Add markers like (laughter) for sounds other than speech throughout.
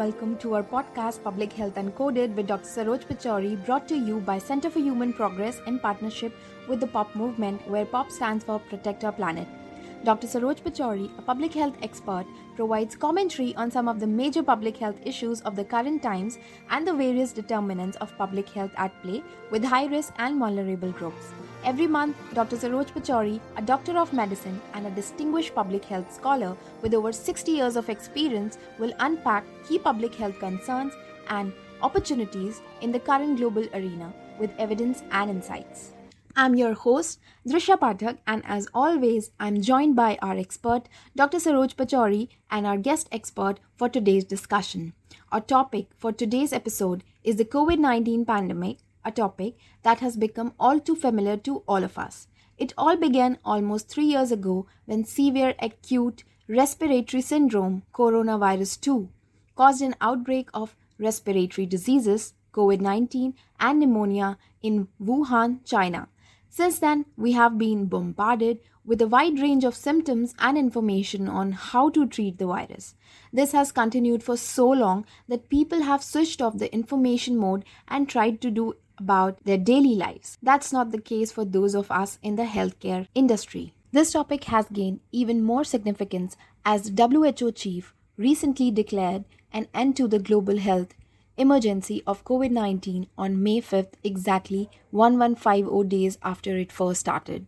welcome to our podcast Public Health Uncoded with Dr. Saroj Pachauri, brought to you by Center for Human Progress in partnership with the POP movement, where POP stands for Protect Our Planet. Dr. Saroj Pachauri, a public health expert, provides commentary on some of the major public health issues of the current times and the various determinants of public health at play with high risk and vulnerable groups. Every month, Dr. Saroj Pachauri, a doctor of medicine and a distinguished public health scholar with over 60 years of experience, will unpack key public health concerns and opportunities in the current global arena with evidence and insights. I'm your host, Drisha Pathak, and as always, I'm joined by our expert, Dr. Saroj Pachauri, and our guest expert for today's discussion. Our topic for today's episode is the COVID 19 pandemic a topic that has become all too familiar to all of us. It all began almost three years ago when severe acute respiratory syndrome, coronavirus 2, caused an outbreak of respiratory diseases, COVID 19, and pneumonia in Wuhan, China. Since then, we have been bombarded with a wide range of symptoms and information on how to treat the virus. This has continued for so long that people have switched off the information mode and tried to do about their daily lives. That's not the case for those of us in the healthcare industry. This topic has gained even more significance as WHO chief recently declared an end to the global health emergency of COVID 19 on May 5th, exactly 1150 days after it first started.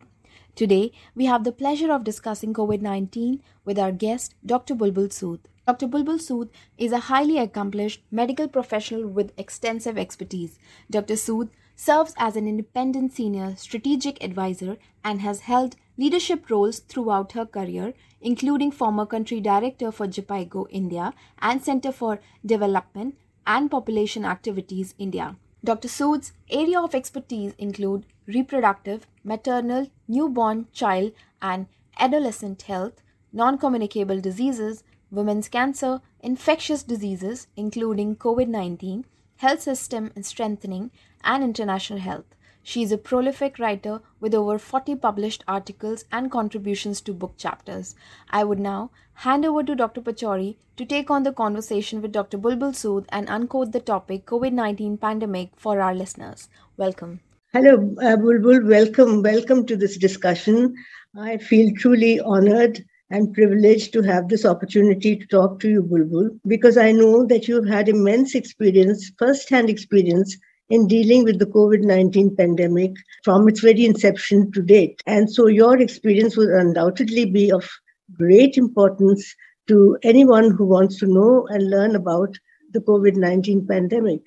Today, we have the pleasure of discussing COVID 19 with our guest, Dr. Bulbul Sood. Dr. Bulbul Sood is a highly accomplished medical professional with extensive expertise. Dr. Sood serves as an independent senior strategic advisor and has held leadership roles throughout her career, including former country director for Jhpiego India and Center for Development and Population Activities India. Dr. Sood's area of expertise include reproductive, maternal, newborn, child, and adolescent health, non-communicable diseases, women's cancer, infectious diseases, including COVID 19, health system strengthening, and international health. She is a prolific writer with over 40 published articles and contributions to book chapters. I would now hand over to Dr. Pachauri to take on the conversation with Dr. Bulbul Sood and uncode the topic COVID 19 pandemic for our listeners. Welcome. Hello, uh, Bulbul. Welcome. Welcome to this discussion. I feel truly honored and privileged to have this opportunity to talk to you, Bulbul, because I know that you've had immense experience, first-hand experience in dealing with the COVID 19 pandemic from its very inception to date. And so your experience will undoubtedly be of great importance to anyone who wants to know and learn about the COVID 19 pandemic.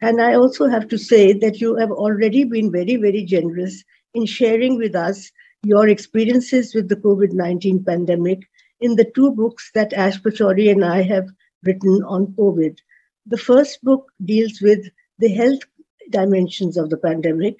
And I also have to say that you have already been very, very generous in sharing with us your experiences with the COVID 19 pandemic in the two books that Ash Pachauri and I have written on COVID. The first book deals with the health dimensions of the pandemic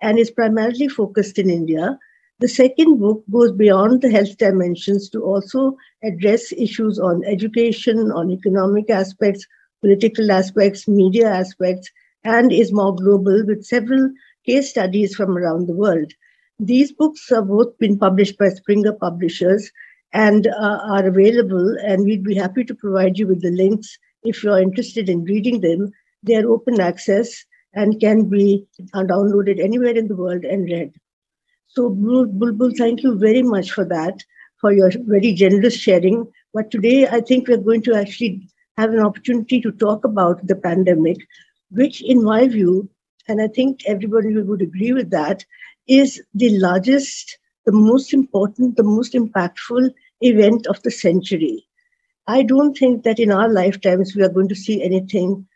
and is primarily focused in India. The second book goes beyond the health dimensions to also address issues on education, on economic aspects, political aspects, media aspects, and is more global with several case studies from around the world. These books have both been published by Springer Publishers and uh, are available, and we'd be happy to provide you with the links if you're interested in reading them. They're open access and can be uh, downloaded anywhere in the world and read. So, Bulbul, thank you very much for that, for your very generous sharing. But today, I think we're going to actually have an opportunity to talk about the pandemic, which, in my view, and I think everybody would agree with that, is the largest, the most important, the most impactful event of the century. I don't think that in our lifetimes we are going to see anything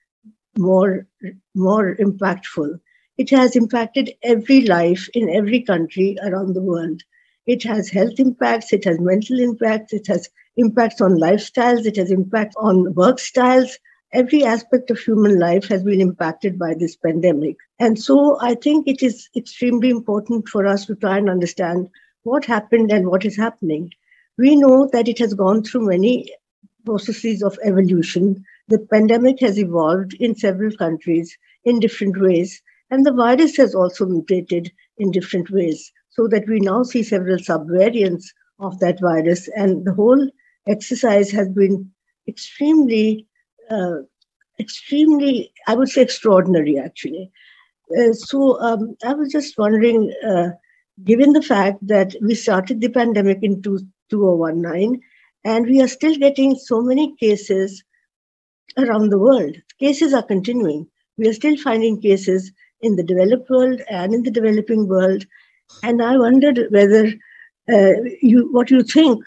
more, more impactful. It has impacted every life in every country around the world. It has health impacts, it has mental impacts, it has impacts on lifestyles, it has impacts on work styles, every aspect of human life has been impacted by this pandemic. And so I think it is extremely important for us to try and understand what happened and what is happening. We know that it has gone through many processes of evolution the pandemic has evolved in several countries in different ways, and the virus has also mutated in different ways, so that we now see several subvariants of that virus, and the whole exercise has been extremely, uh, extremely, I would say, extraordinary actually. Uh, so um, I was just wondering, uh, given the fact that we started the pandemic in two, 2019, and we are still getting so many cases around the world. Cases are continuing. We are still finding cases in the developed world and in the developing world. And I wondered whether uh, you, what you think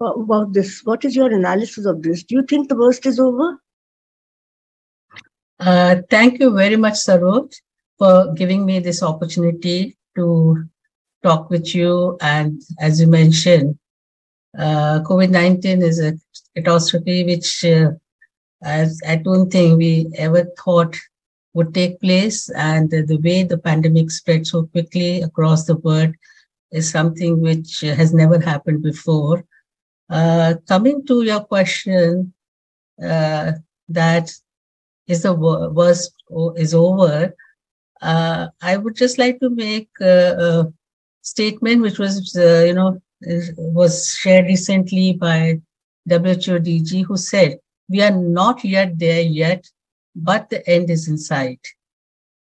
about this. What is your analysis of this? Do you think the worst is over? Uh, thank you very much, Saroj, for giving me this opportunity to talk with you. And as you mentioned, uh, COVID 19 is a catastrophe which uh, as I don't think we ever thought would take place. And the way the pandemic spread so quickly across the world is something which has never happened before. Uh, coming to your question, uh, that is the worst is over. Uh, I would just like to make a, a statement which was, uh, you know, was shared recently by WHO DG, who said we are not yet there yet, but the end is in sight.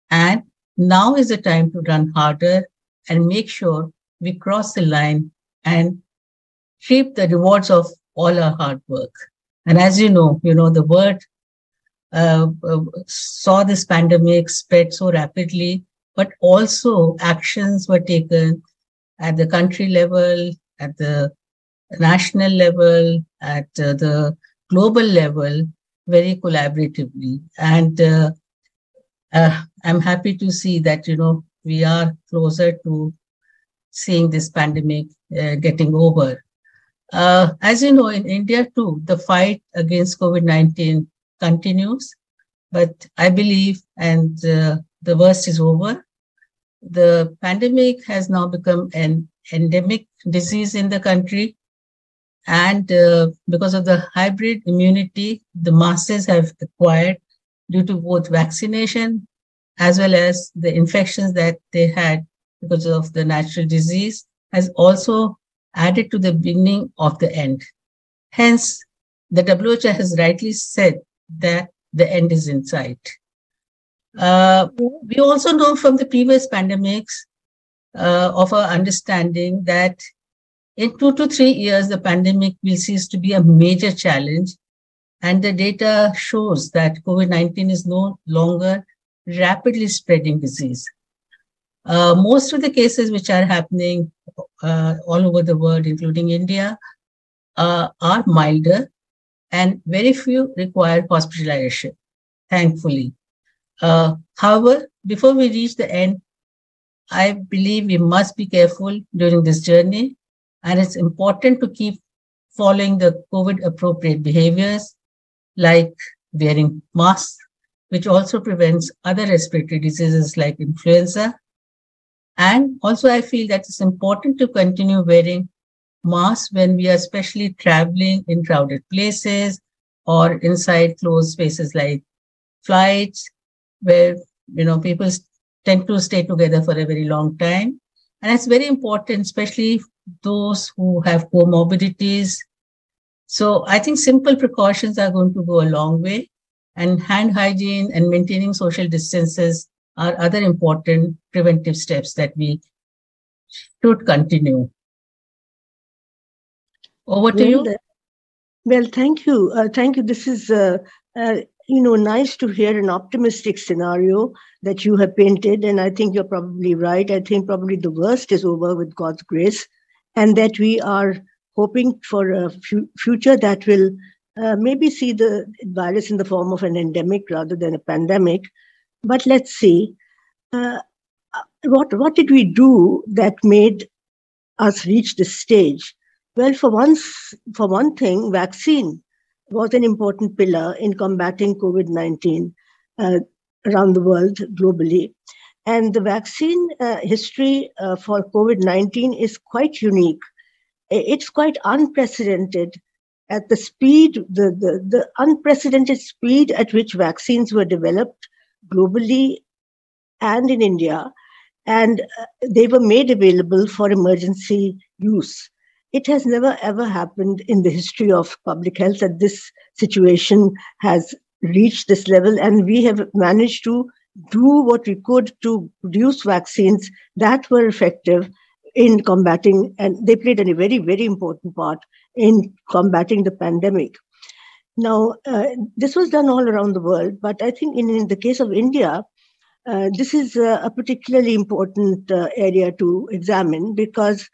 And now is the time to run harder and make sure we cross the line and reap the rewards of all our hard work. And as you know, you know, the world uh, uh, saw this pandemic spread so rapidly, but also actions were taken at the country level, at the national level, at uh, the global level very collaboratively. And uh, uh, I'm happy to see that, you know, we are closer to seeing this pandemic uh, getting over. Uh, as you know, in India too, the fight against COVID-19 continues, but I believe, and uh, the worst is over. The pandemic has now become an endemic disease in the country and uh, because of the hybrid immunity the masses have acquired due to both vaccination as well as the infections that they had because of the natural disease has also added to the beginning of the end. Hence, the WHO has rightly said that the end is in sight. Uh, we also know from the previous pandemics uh, of our understanding that in two to three years, the pandemic will cease to be a major challenge. And the data shows that COVID 19 is no longer rapidly spreading disease. Uh, most of the cases which are happening uh, all over the world, including India, uh, are milder and very few require hospitalization, thankfully. Uh, however, before we reach the end, I believe we must be careful during this journey and it's important to keep following the COVID appropriate behaviors like wearing masks, which also prevents other respiratory diseases like influenza. And also, I feel that it's important to continue wearing masks when we are especially traveling in crowded places or inside closed spaces like flights, where you know people tend to stay together for a very long time. And it's very important, especially those who have comorbidities. So I think simple precautions are going to go a long way. And hand hygiene and maintaining social distances are other important preventive steps that we should continue. Over to well, you. Well, thank you. Uh, thank you. This is, uh, uh, you know, nice to hear an optimistic scenario that you have painted. And I think you're probably right. I think probably the worst is over with God's grace and that we are hoping for a f- future that will uh, maybe see the virus in the form of an endemic rather than a pandemic. But let's see. Uh, what, what did we do that made us reach this stage? Well, for once, for one thing, vaccine was an important pillar in combating COVID 19 uh, around the world globally. And the vaccine uh, history uh, for COVID 19 is quite unique. It's quite unprecedented at the speed, the, the, the unprecedented speed at which vaccines were developed globally and in India, and uh, they were made available for emergency use. It has never ever happened in the history of public health that this situation has reached this level, and we have managed to do what we could to produce vaccines that were effective in combating, and they played a very, very important part in combating the pandemic. Now, uh, this was done all around the world, but I think in, in the case of India, uh, this is a, a particularly important uh, area to examine because,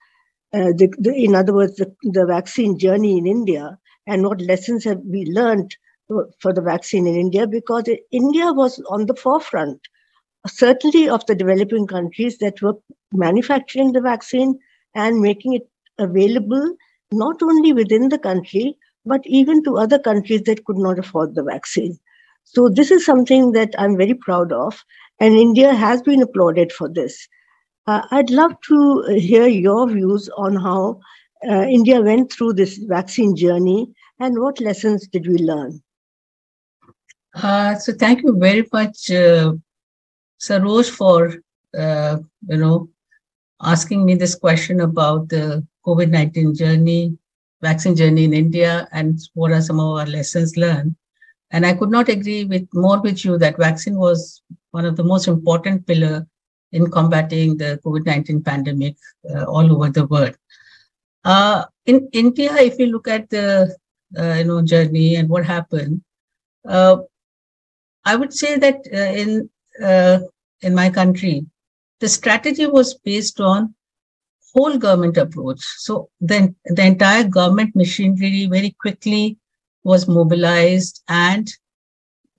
uh, the, the, in other words, the, the vaccine journey in India and what lessons have we learned for the vaccine in India because India was on the forefront, certainly of the developing countries that were manufacturing the vaccine and making it available not only within the country, but even to other countries that could not afford the vaccine. So, this is something that I'm very proud of, and India has been applauded for this. Uh, I'd love to hear your views on how uh, India went through this vaccine journey and what lessons did we learn? Uh, so thank you very much, uh, Saroj, for uh, you know asking me this question about the COVID nineteen journey, vaccine journey in India, and what are some of our lessons learned. And I could not agree with more with you that vaccine was one of the most important pillar in combating the COVID nineteen pandemic uh, all over the world. Uh, in India, if you look at the uh, you know journey and what happened, uh, I would say that uh, in uh, in my country, the strategy was based on whole government approach. So then the entire government machinery very quickly was mobilized, and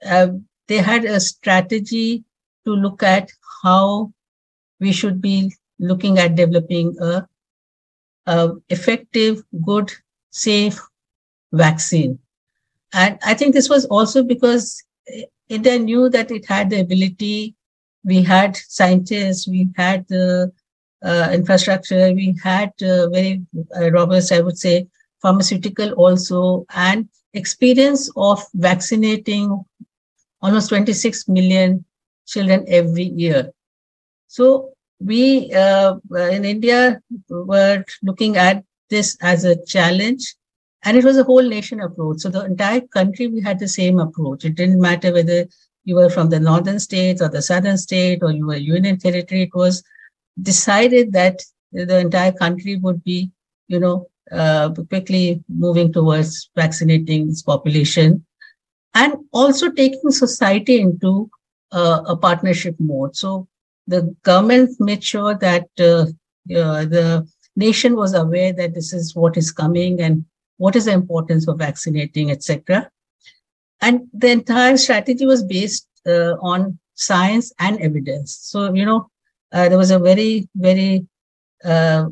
uh, they had a strategy to look at how we should be looking at developing a, a effective, good, safe vaccine. And I think this was also because India knew that it had the ability. We had scientists, we had the uh, infrastructure, we had uh, very uh, robust, I would say, pharmaceutical also, and experience of vaccinating almost 26 million children every year. So we uh, in India were looking at this as a challenge and it was a whole nation approach. So the entire country, we had the same approach. It didn't matter whether you were from the northern states or the southern state or you were union territory. It was decided that the entire country would be, you know, uh, quickly moving towards vaccinating its population and also taking society into uh, a partnership mode. So the government made sure that uh, uh the nation was aware that this is what is coming and what is the importance of vaccinating, etc. And the entire strategy was based uh, on science and evidence. So, you know, uh, there was a very, very uh,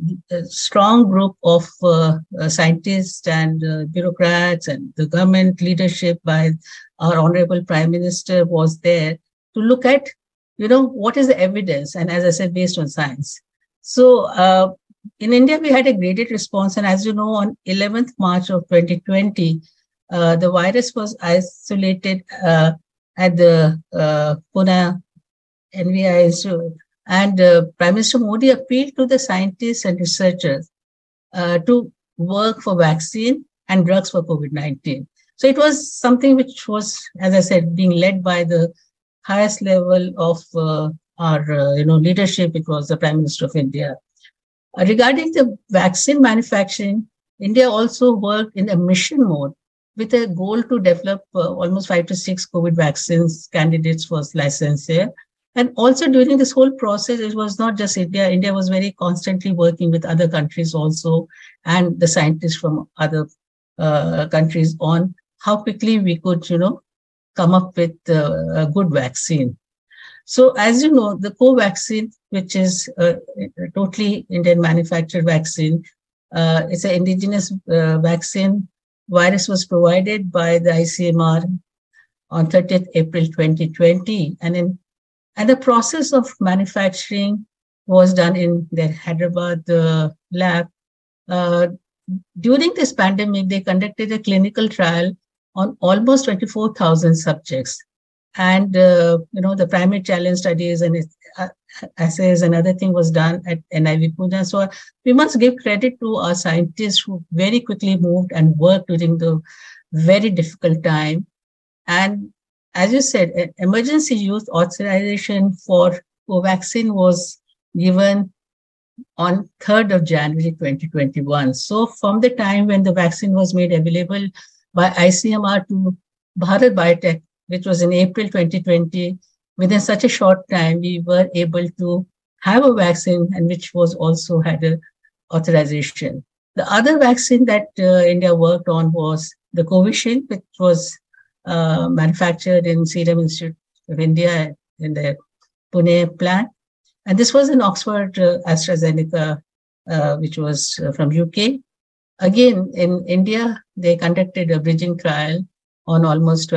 strong group of uh, uh, scientists and uh, bureaucrats and the government leadership by our honorable prime minister was there to look at, you know, what is the evidence? And as I said, based on science. So in India, we had a graded response. And as you know, on 11th March of 2020, uh, the virus was isolated uh, at the uh, Pune NIV And uh, Prime Minister Modi appealed to the scientists and researchers uh, to work for vaccine and drugs for COVID-19. So it was something which was, as I said, being led by the highest level of uh, our, uh, you know, leadership. It was the Prime Minister of India. Regarding the vaccine manufacturing, India also worked in a mission mode with a goal to develop uh, almost five to six COVID vaccines candidates for license here. And also during this whole process, it was not just India. India was very constantly working with other countries also and the scientists from other uh, countries on how quickly we could, you know, come up with uh, a good vaccine. So, as you know, the Covaxin, which is a, a totally Indian manufactured vaccine, uh, it's an indigenous uh, vaccine. Virus was provided by the ICMR on 30th April 2020, and in and the process of manufacturing was done in their Hyderabad uh, lab. Uh, during this pandemic, they conducted a clinical trial on almost 24,000 subjects. And, uh, you know, the primary challenge studies and uh, assays and other thing was done at NIV Pune. So we must give credit to our scientists who very quickly moved and worked during the very difficult time. And as you said, emergency use authorization for Covaxin was given on 3rd of January 2021. So from the time when the vaccine was made available by ICMR to Bharat Biotech, which was in April 2020, within such a short time, we were able to have a vaccine and which was also had a authorization. The other vaccine that uh, India worked on was the Covishield, which was uh, manufactured in Serum Institute of India in the Pune plant. And this was in Oxford uh, AstraZeneca, uh, which was uh, from UK. Again, in India, they conducted a bridging trial on almost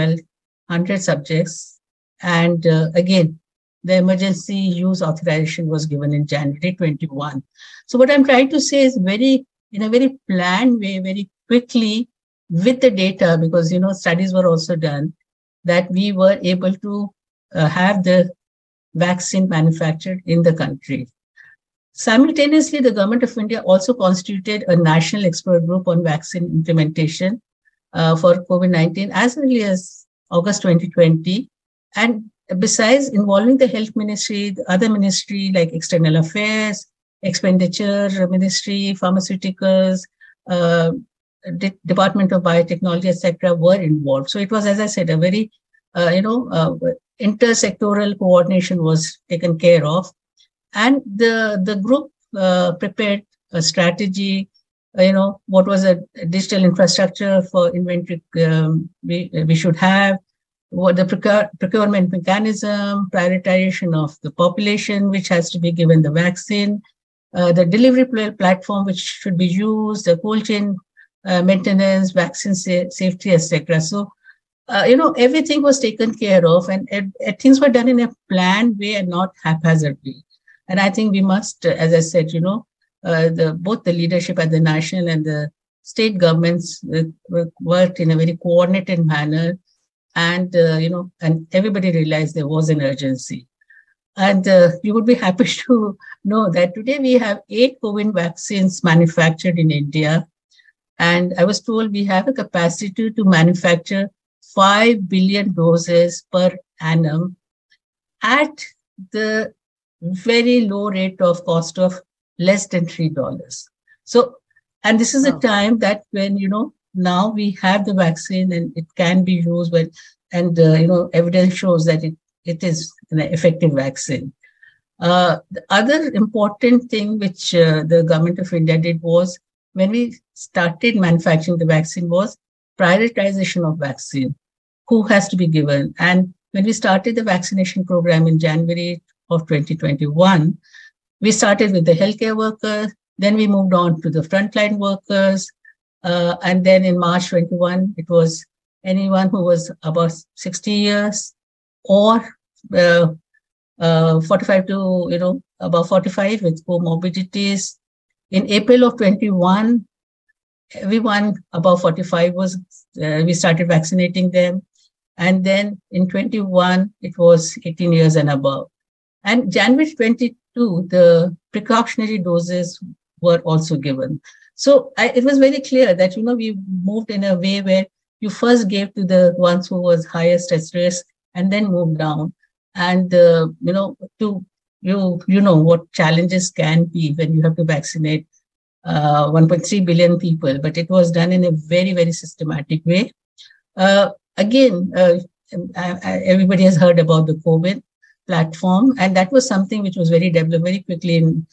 1,200 subjects. And uh, again, the emergency use authorization was given in January 21. So what I'm trying to say is very, in a very planned way, very quickly with the data, because, you know, studies were also done that we were able to uh, have the vaccine manufactured in the country. Simultaneously, the government of India also constituted a national expert group on vaccine implementation uh, for COVID-19 as early as August 2020. And besides involving the health ministry, the other ministry like external affairs, expenditure ministry, pharmaceuticals, uh, De- Department of Biotechnology, etc., were involved. So it was, as I said, a very, uh, you know, uh, intersectoral coordination was taken care of. And the, the group uh, prepared a strategy, uh, you know, what was a digital infrastructure for inventory um, we, we should have, what the procure, procurement mechanism, prioritization of the population, which has to be given the vaccine, uh, the delivery pl- platform, which should be used, the cold chain uh, maintenance, vaccine sa- safety, etc. So uh, you know, everything was taken care of and, and, and, things were done in a planned way and not haphazardly. And I think we must, as I said, you know, uh, the both the leadership at the national and the state governments uh, worked in a very coordinated manner, and uh, you know, and everybody realized there was an urgency. And uh, you would be (laughs) happy to know that today we have eight COVID vaccines manufactured in India, and I was told we have a capacity to manufacture 5 billion doses per annum at the very low rate of cost of less than $3. So, and this is a time that when, you know, now we have the vaccine and it can be used when, and, uh, you know, evidence shows that it, it is an effective vaccine. Uh, the other important thing which uh, the government of India did was when we started manufacturing the vaccine was prioritization of vaccine who has to be given. And when we started the vaccination program in January of 2021, we started with the healthcare workers, then we moved on to the frontline workers, uh, and then in March 21, it was anyone who was about 60 years or uh, uh, 45 to, you know, about 45 with comorbidities. In April of 21, everyone above 45 was, uh, we started vaccinating them. And then in 21, it was 18 years and above. And January 22, the precautionary doses were also given. So I, it was very clear that, you know, we moved in a way where you first gave to the ones who was highest at risk and then moved down. And, uh, you know, to, you, you know, what challenges can be when you have to vaccinate uh, 1.3 billion people, but it was done in a very, very systematic way. Uh, again, uh, everybody has heard about the CoWIN platform, and that was something which was very developed very quickly in,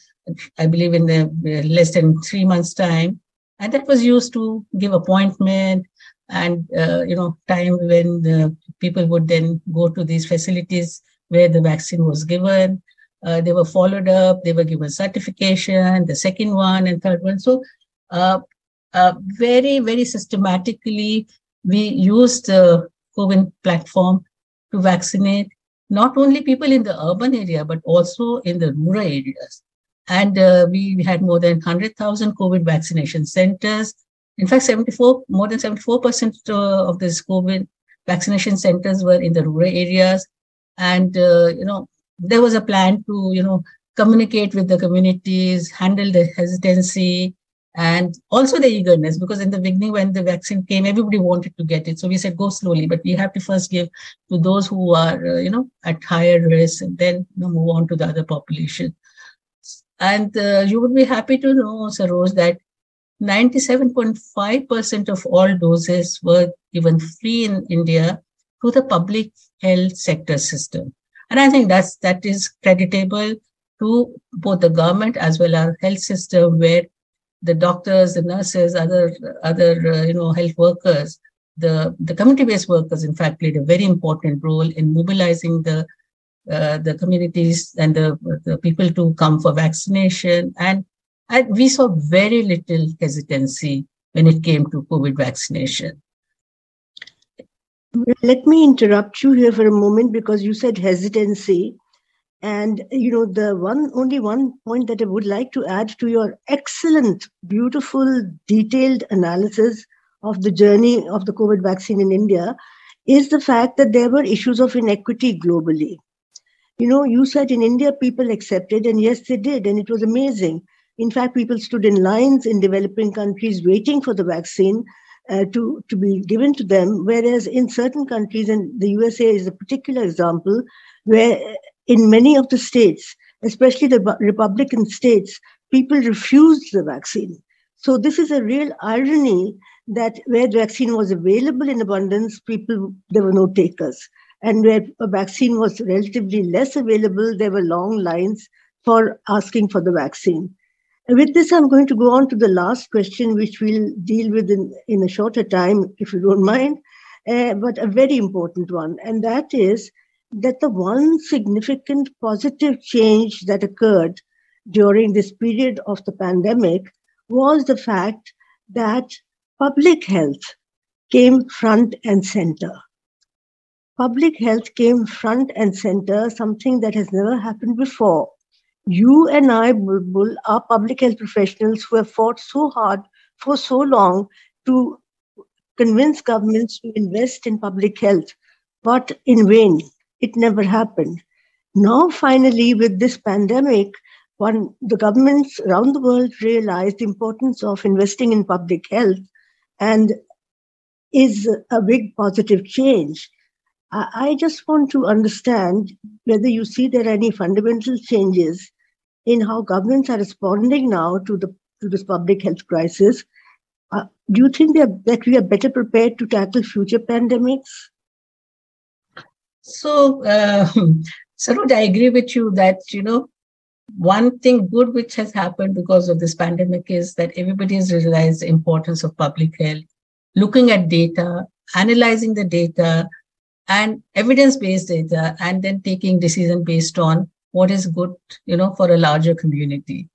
I believe, in the uh, less than three months' time, and that was used to give appointment and uh, you know time when the people would then go to these facilities where the vaccine was given. Uh, they were followed up. They were given certification, the second one and third one. So, uh, uh very very systematically we used the CoWIN platform to vaccinate not only people in the urban area, but also in the rural areas. And uh, we had more than 100,000 COVID vaccination centers. In fact, 74, more than 74% uh, of these COVID vaccination centers were in the rural areas. And, uh, you know, there was a plan to, you know, communicate with the communities, handle the hesitancy, and also the eagerness because in the beginning when the vaccine came everybody wanted to get it so we said go slowly but we have to first give to those who are uh, you know at higher risk and then you know, move on to the other population and uh, you would be happy to know Saroj that 97.5% of all doses were given free in India through the public health sector system. And i think that's that is creditable to both the government as well as health system where the doctors, the nurses, other other uh, you know health workers, the the community-based workers, in fact, played a very important role in mobilizing the uh, the communities and the, the people to come for vaccination. And, and we saw very little hesitancy when it came to COVID vaccination. Let me interrupt you here for a moment because you said hesitancy. And you know, the one only one point that I would like to add to your excellent, beautiful, detailed analysis of the journey of the COVID vaccine in India is the fact that there were issues of inequity globally. You know, you said in India people accepted, and yes, they did, and it was amazing. In fact, people stood in lines in developing countries waiting for the vaccine uh, to, to be given to them. Whereas in certain countries, and the USA is a particular example, where in many of the states, especially the Republican states, people refused the vaccine. So this is a real irony that where the vaccine was available in abundance, people there were no takers, and where a vaccine was relatively less available, there were long lines for asking for the vaccine. With this, I'm going to go on to the last question, which we'll deal with in, in a shorter time, if you don't mind, uh, but a very important one, and that is that the one significant positive change that occurred during this period of the pandemic was the fact that public health came front and center. Public health came front and center, something that has never happened before. You and I, Bulbul, are public health professionals who have fought so hard for so long to convince governments to invest in public health, but in vain it never happened. Now, finally, with this pandemic, one, the governments around the world realize the importance of investing in public health and is a big positive change. I just want to understand whether you see there are any fundamental changes in how governments are responding now to the to this public health crisis. Uh, do you think that we are better prepared to tackle future pandemics? So, uh, (laughs) I agree with you that, you know, one thing good which has happened because of this pandemic is that everybody has realized the importance of public health, looking at data, analyzing the data and evidence-based data, and then taking decision based on what is good, you know, for a larger community.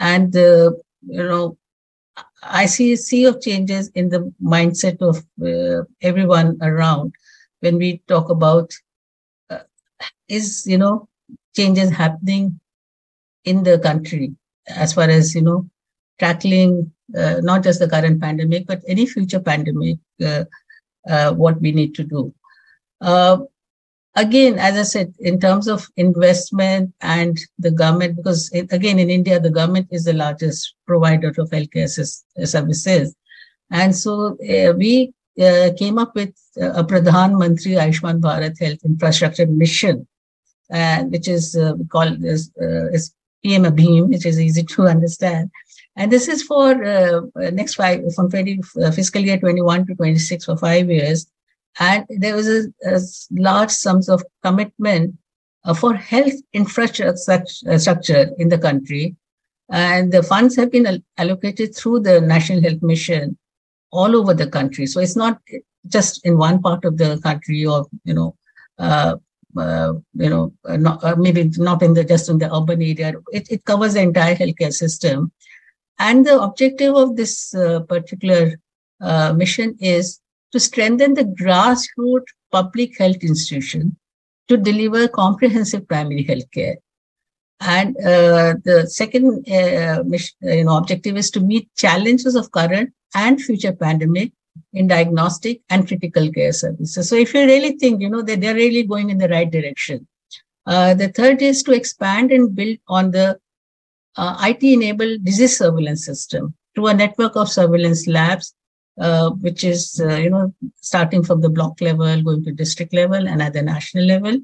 And, uh, you know, I see a sea of changes in the mindset of uh, everyone around when we talk about uh, is you know changes happening in the country as far as you know tackling uh, not just the current pandemic but any future pandemic uh what we need to do uh, again as i said in terms of investment and the government because it, again in india the government is the largest provider of healthcare services and so uh, we uh, came up with a Pradhan Mantri Ayushman Bharat Health Infrastructure Mission, uh, which is uh, called as uh, is PM ABHIM, which is easy to (laughs) understand. And this is for uh, next five from 20 uh, fiscal year 21 to 26 for five years. And there was a, a large sums of commitment uh, for health infrastructure in the country. And the funds have been allocated through the National Health Mission all over the country. So it's not just in one part of the country or, you know, uh, uh, you know, uh, not, uh, maybe not in the just in the urban area. It, it covers the entire healthcare system. And the objective of this uh, particular uh, mission is to strengthen the grassroots public health institution to deliver comprehensive primary health care. And uh, the second uh, mission, you know, objective is to meet challenges of current and future pandemic in diagnostic and critical care services. So if you really think, you know, that they're really going in the right direction. Uh, the third is to expand and build on the uh, IT-enabled disease surveillance system through a network of surveillance labs, uh, which is, uh, you know, starting from the block level, going to district level and at the national level,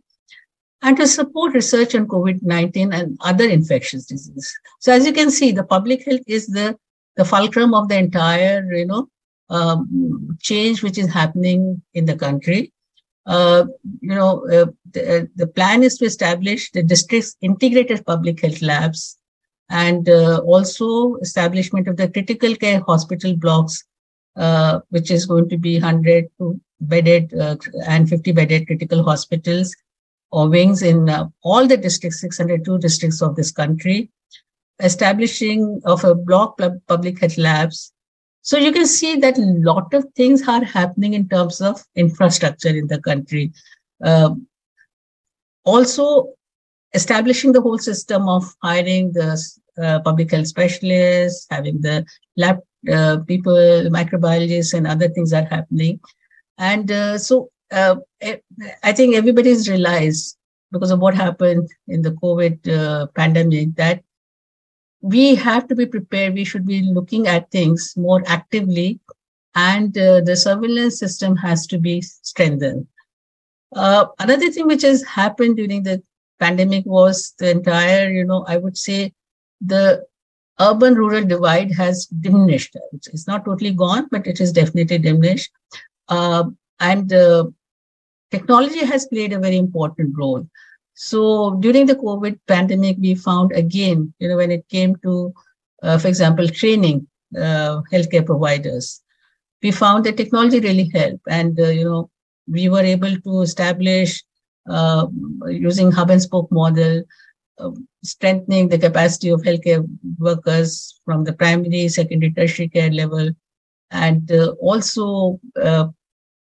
and to support research on COVID-19 and other infectious diseases. So as you can see, the public health is the, the fulcrum of the entire, you know, um, change which is happening in the country. Uh, you know, uh, the, the, plan is to establish the district's integrated public health labs and uh, also establishment of the critical care hospital blocks, uh, which is going to be 100 bedded uh, and 50 bedded critical hospitals or wings in uh, all the districts, 602 districts of this country, establishing of a block public health labs so you can see that a lot of things are happening in terms of infrastructure in the country. Um, also, establishing the whole system of hiring the uh, public health specialists, having the lab uh, people, microbiologists, and other things are happening. And uh, so uh, I think everybody's realized because of what happened in the COVID uh, pandemic that we have to be prepared. We should be looking at things more actively, and uh, the surveillance system has to be strengthened. Another thing which has happened during the pandemic was the entire, you know, I would say the urban rural divide has diminished. It's not totally gone, but it is definitely diminished. Uh, and uh, technology has played a very important role. So during the COVID pandemic, we found again, you know, when it came to, uh, for example, training uh, healthcare providers, we found that technology really helped. And, uh, you know, we were able to establish uh, using hub and spoke model, strengthening the capacity of healthcare workers from the primary, secondary, tertiary care level, and uh, also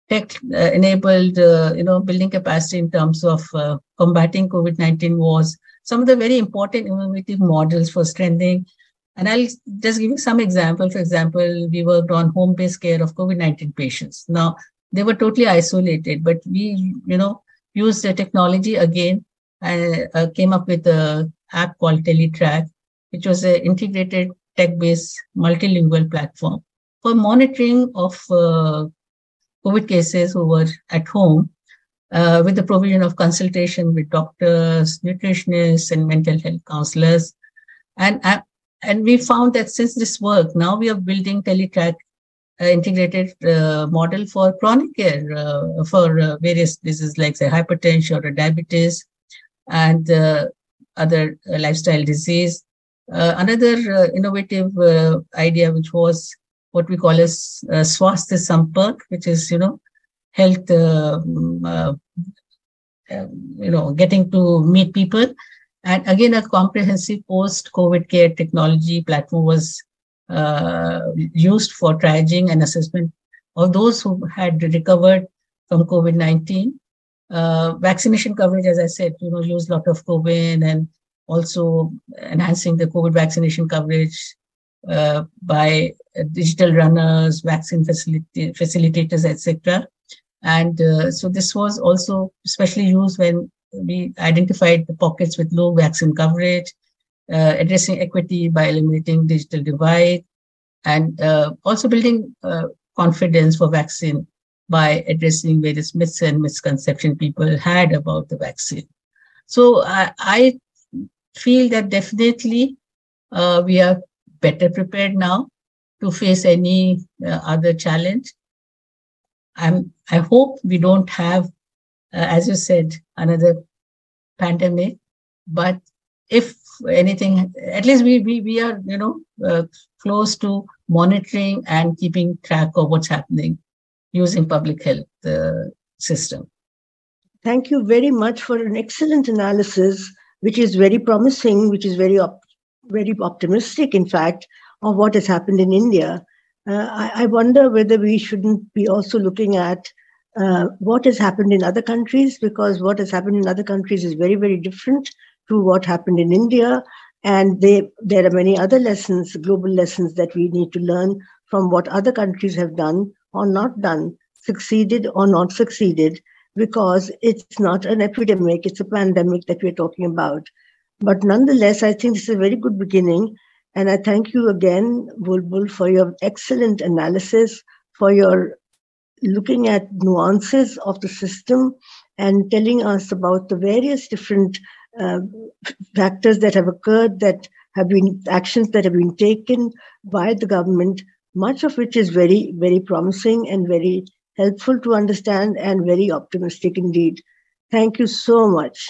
tech uh, enabled uh, you know building capacity in terms of uh, combating covid-19 was some of the very important innovative models for strengthening and i'll just give you some example. For example we worked on home based care of covid-19 patients. Now they were totally isolated but we you know used the technology again and uh, came up with an app called teletrack which was an integrated tech based multilingual platform for monitoring of uh, COVID cases who were at home uh, with the provision of consultation with doctors, nutritionists, and mental health counselors. And, uh, and we found that since this work, now we are building teletrack uh, integrated uh, model for chronic care uh, for uh, various diseases like say hypertension or diabetes and other lifestyle disease. another innovative idea which was what we call as uh, Swasthya Sampark, which is, you know, health, uh, uh, uh, you know, getting to meet people. And again, a comprehensive post-COVID care technology platform was uh, used for triaging and assessment of those who had recovered from COVID-19. Uh, vaccination coverage, as I said, you know, used a lot of COVID and also enhancing the COVID vaccination coverage uh, by digital runners, vaccine facility, facilitators, etc. And uh, so this was also especially used when we identified the pockets with low vaccine coverage, uh, addressing equity by eliminating digital divide, and uh, also building uh, confidence for vaccine by addressing various myths and misconceptions people had about the vaccine. So I, I feel that definitely uh, we are better prepared now to face any uh, other challenge. I'm, I hope we don't have, uh, as you said, another pandemic. But if anything, at least we, we, we are, you know, uh, close to monitoring and keeping track of what's happening using public health uh, system. Thank you very much for an excellent analysis, which is very promising, which is very op- very optimistic, in fact, of what has happened in India. Uh, I, I, wonder whether we shouldn't be also looking at uh, what has happened in other countries, because what has happened in other countries is very, very different to what happened in India. And they, there are many other lessons, global lessons that we need to learn from what other countries have done or not done, succeeded or not succeeded, because it's not an epidemic, it's a pandemic that we're talking about. But nonetheless, I think this is a very good beginning. And I thank you again, Bulbul, for your excellent analysis, for your looking at nuances of the system and telling us about the various different uh, factors that have occurred that have been actions that have been taken by the government, much of which is very, very promising and very helpful to understand and very optimistic indeed. Thank you so much.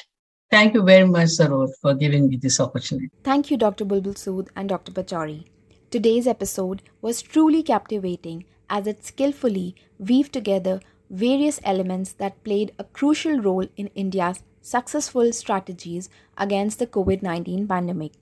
Thank you very much, Saroj, for giving me this opportunity. Thank you, Dr. Bulbul Sood and Dr. Pachauri. Today's episode was truly captivating as it skillfully weaved together various elements that played a crucial role in India's successful strategies against the COVID 19 pandemic.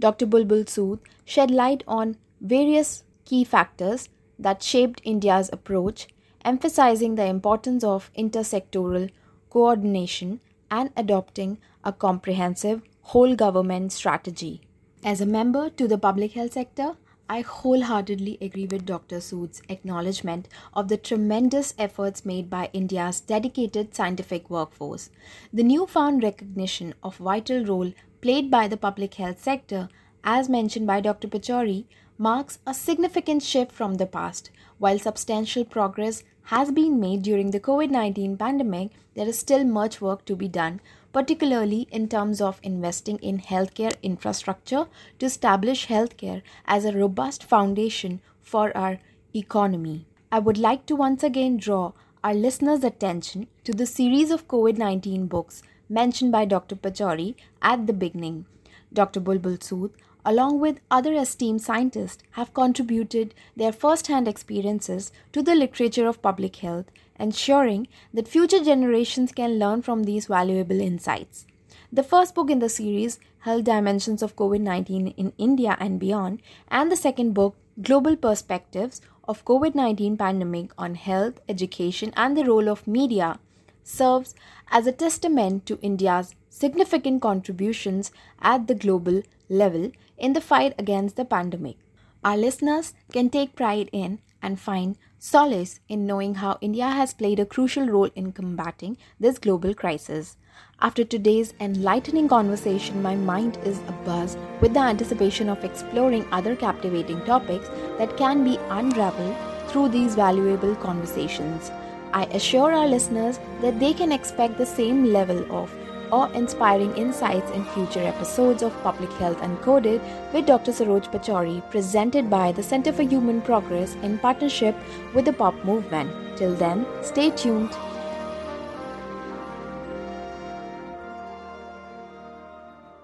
Dr. Bulbul Sood shed light on various key factors that shaped India's approach, emphasizing the importance of intersectoral coordination and adopting a comprehensive whole government strategy. As a member to the public health sector, I wholeheartedly agree with Dr. Sood's acknowledgement of the tremendous efforts made by India's dedicated scientific workforce. The newfound recognition of vital role played by the public health sector, as mentioned by Dr. Pachauri, marks a significant shift from the past. While substantial progress has been made during the COVID 19 pandemic, there is still much work to be done particularly in terms of investing in healthcare infrastructure to establish healthcare as a robust foundation for our economy. I would like to once again draw our listeners' attention to the series of COVID 19 books mentioned by Dr. Pachauri at the beginning. Dr. Bulbul Sood, along with other esteemed scientists, have contributed their first hand experiences to the literature of public health ensuring that future generations can learn from these valuable insights. The first book in the series, Health Dimensions of COVID 19 in India and Beyond, and the second book, Global Perspectives of COVID 19 Pandemic on Health, Education, and the Role of Media, serves as a testament to India's significant contributions at the global level in the fight against the pandemic. Our listeners can take pride in and find solace in knowing how India has played a crucial role in combating this global crisis. After today's enlightening conversation, my mind is abuzz with the anticipation of exploring other captivating topics that can be unraveled through these valuable conversations. I assure our listeners that they can expect the same level of awe inspiring insights in future episodes of Public Health Uncoded with Dr. Saroj Pachauri, presented by the Center for Human Progress in partnership with the POP movement. Till then, stay tuned.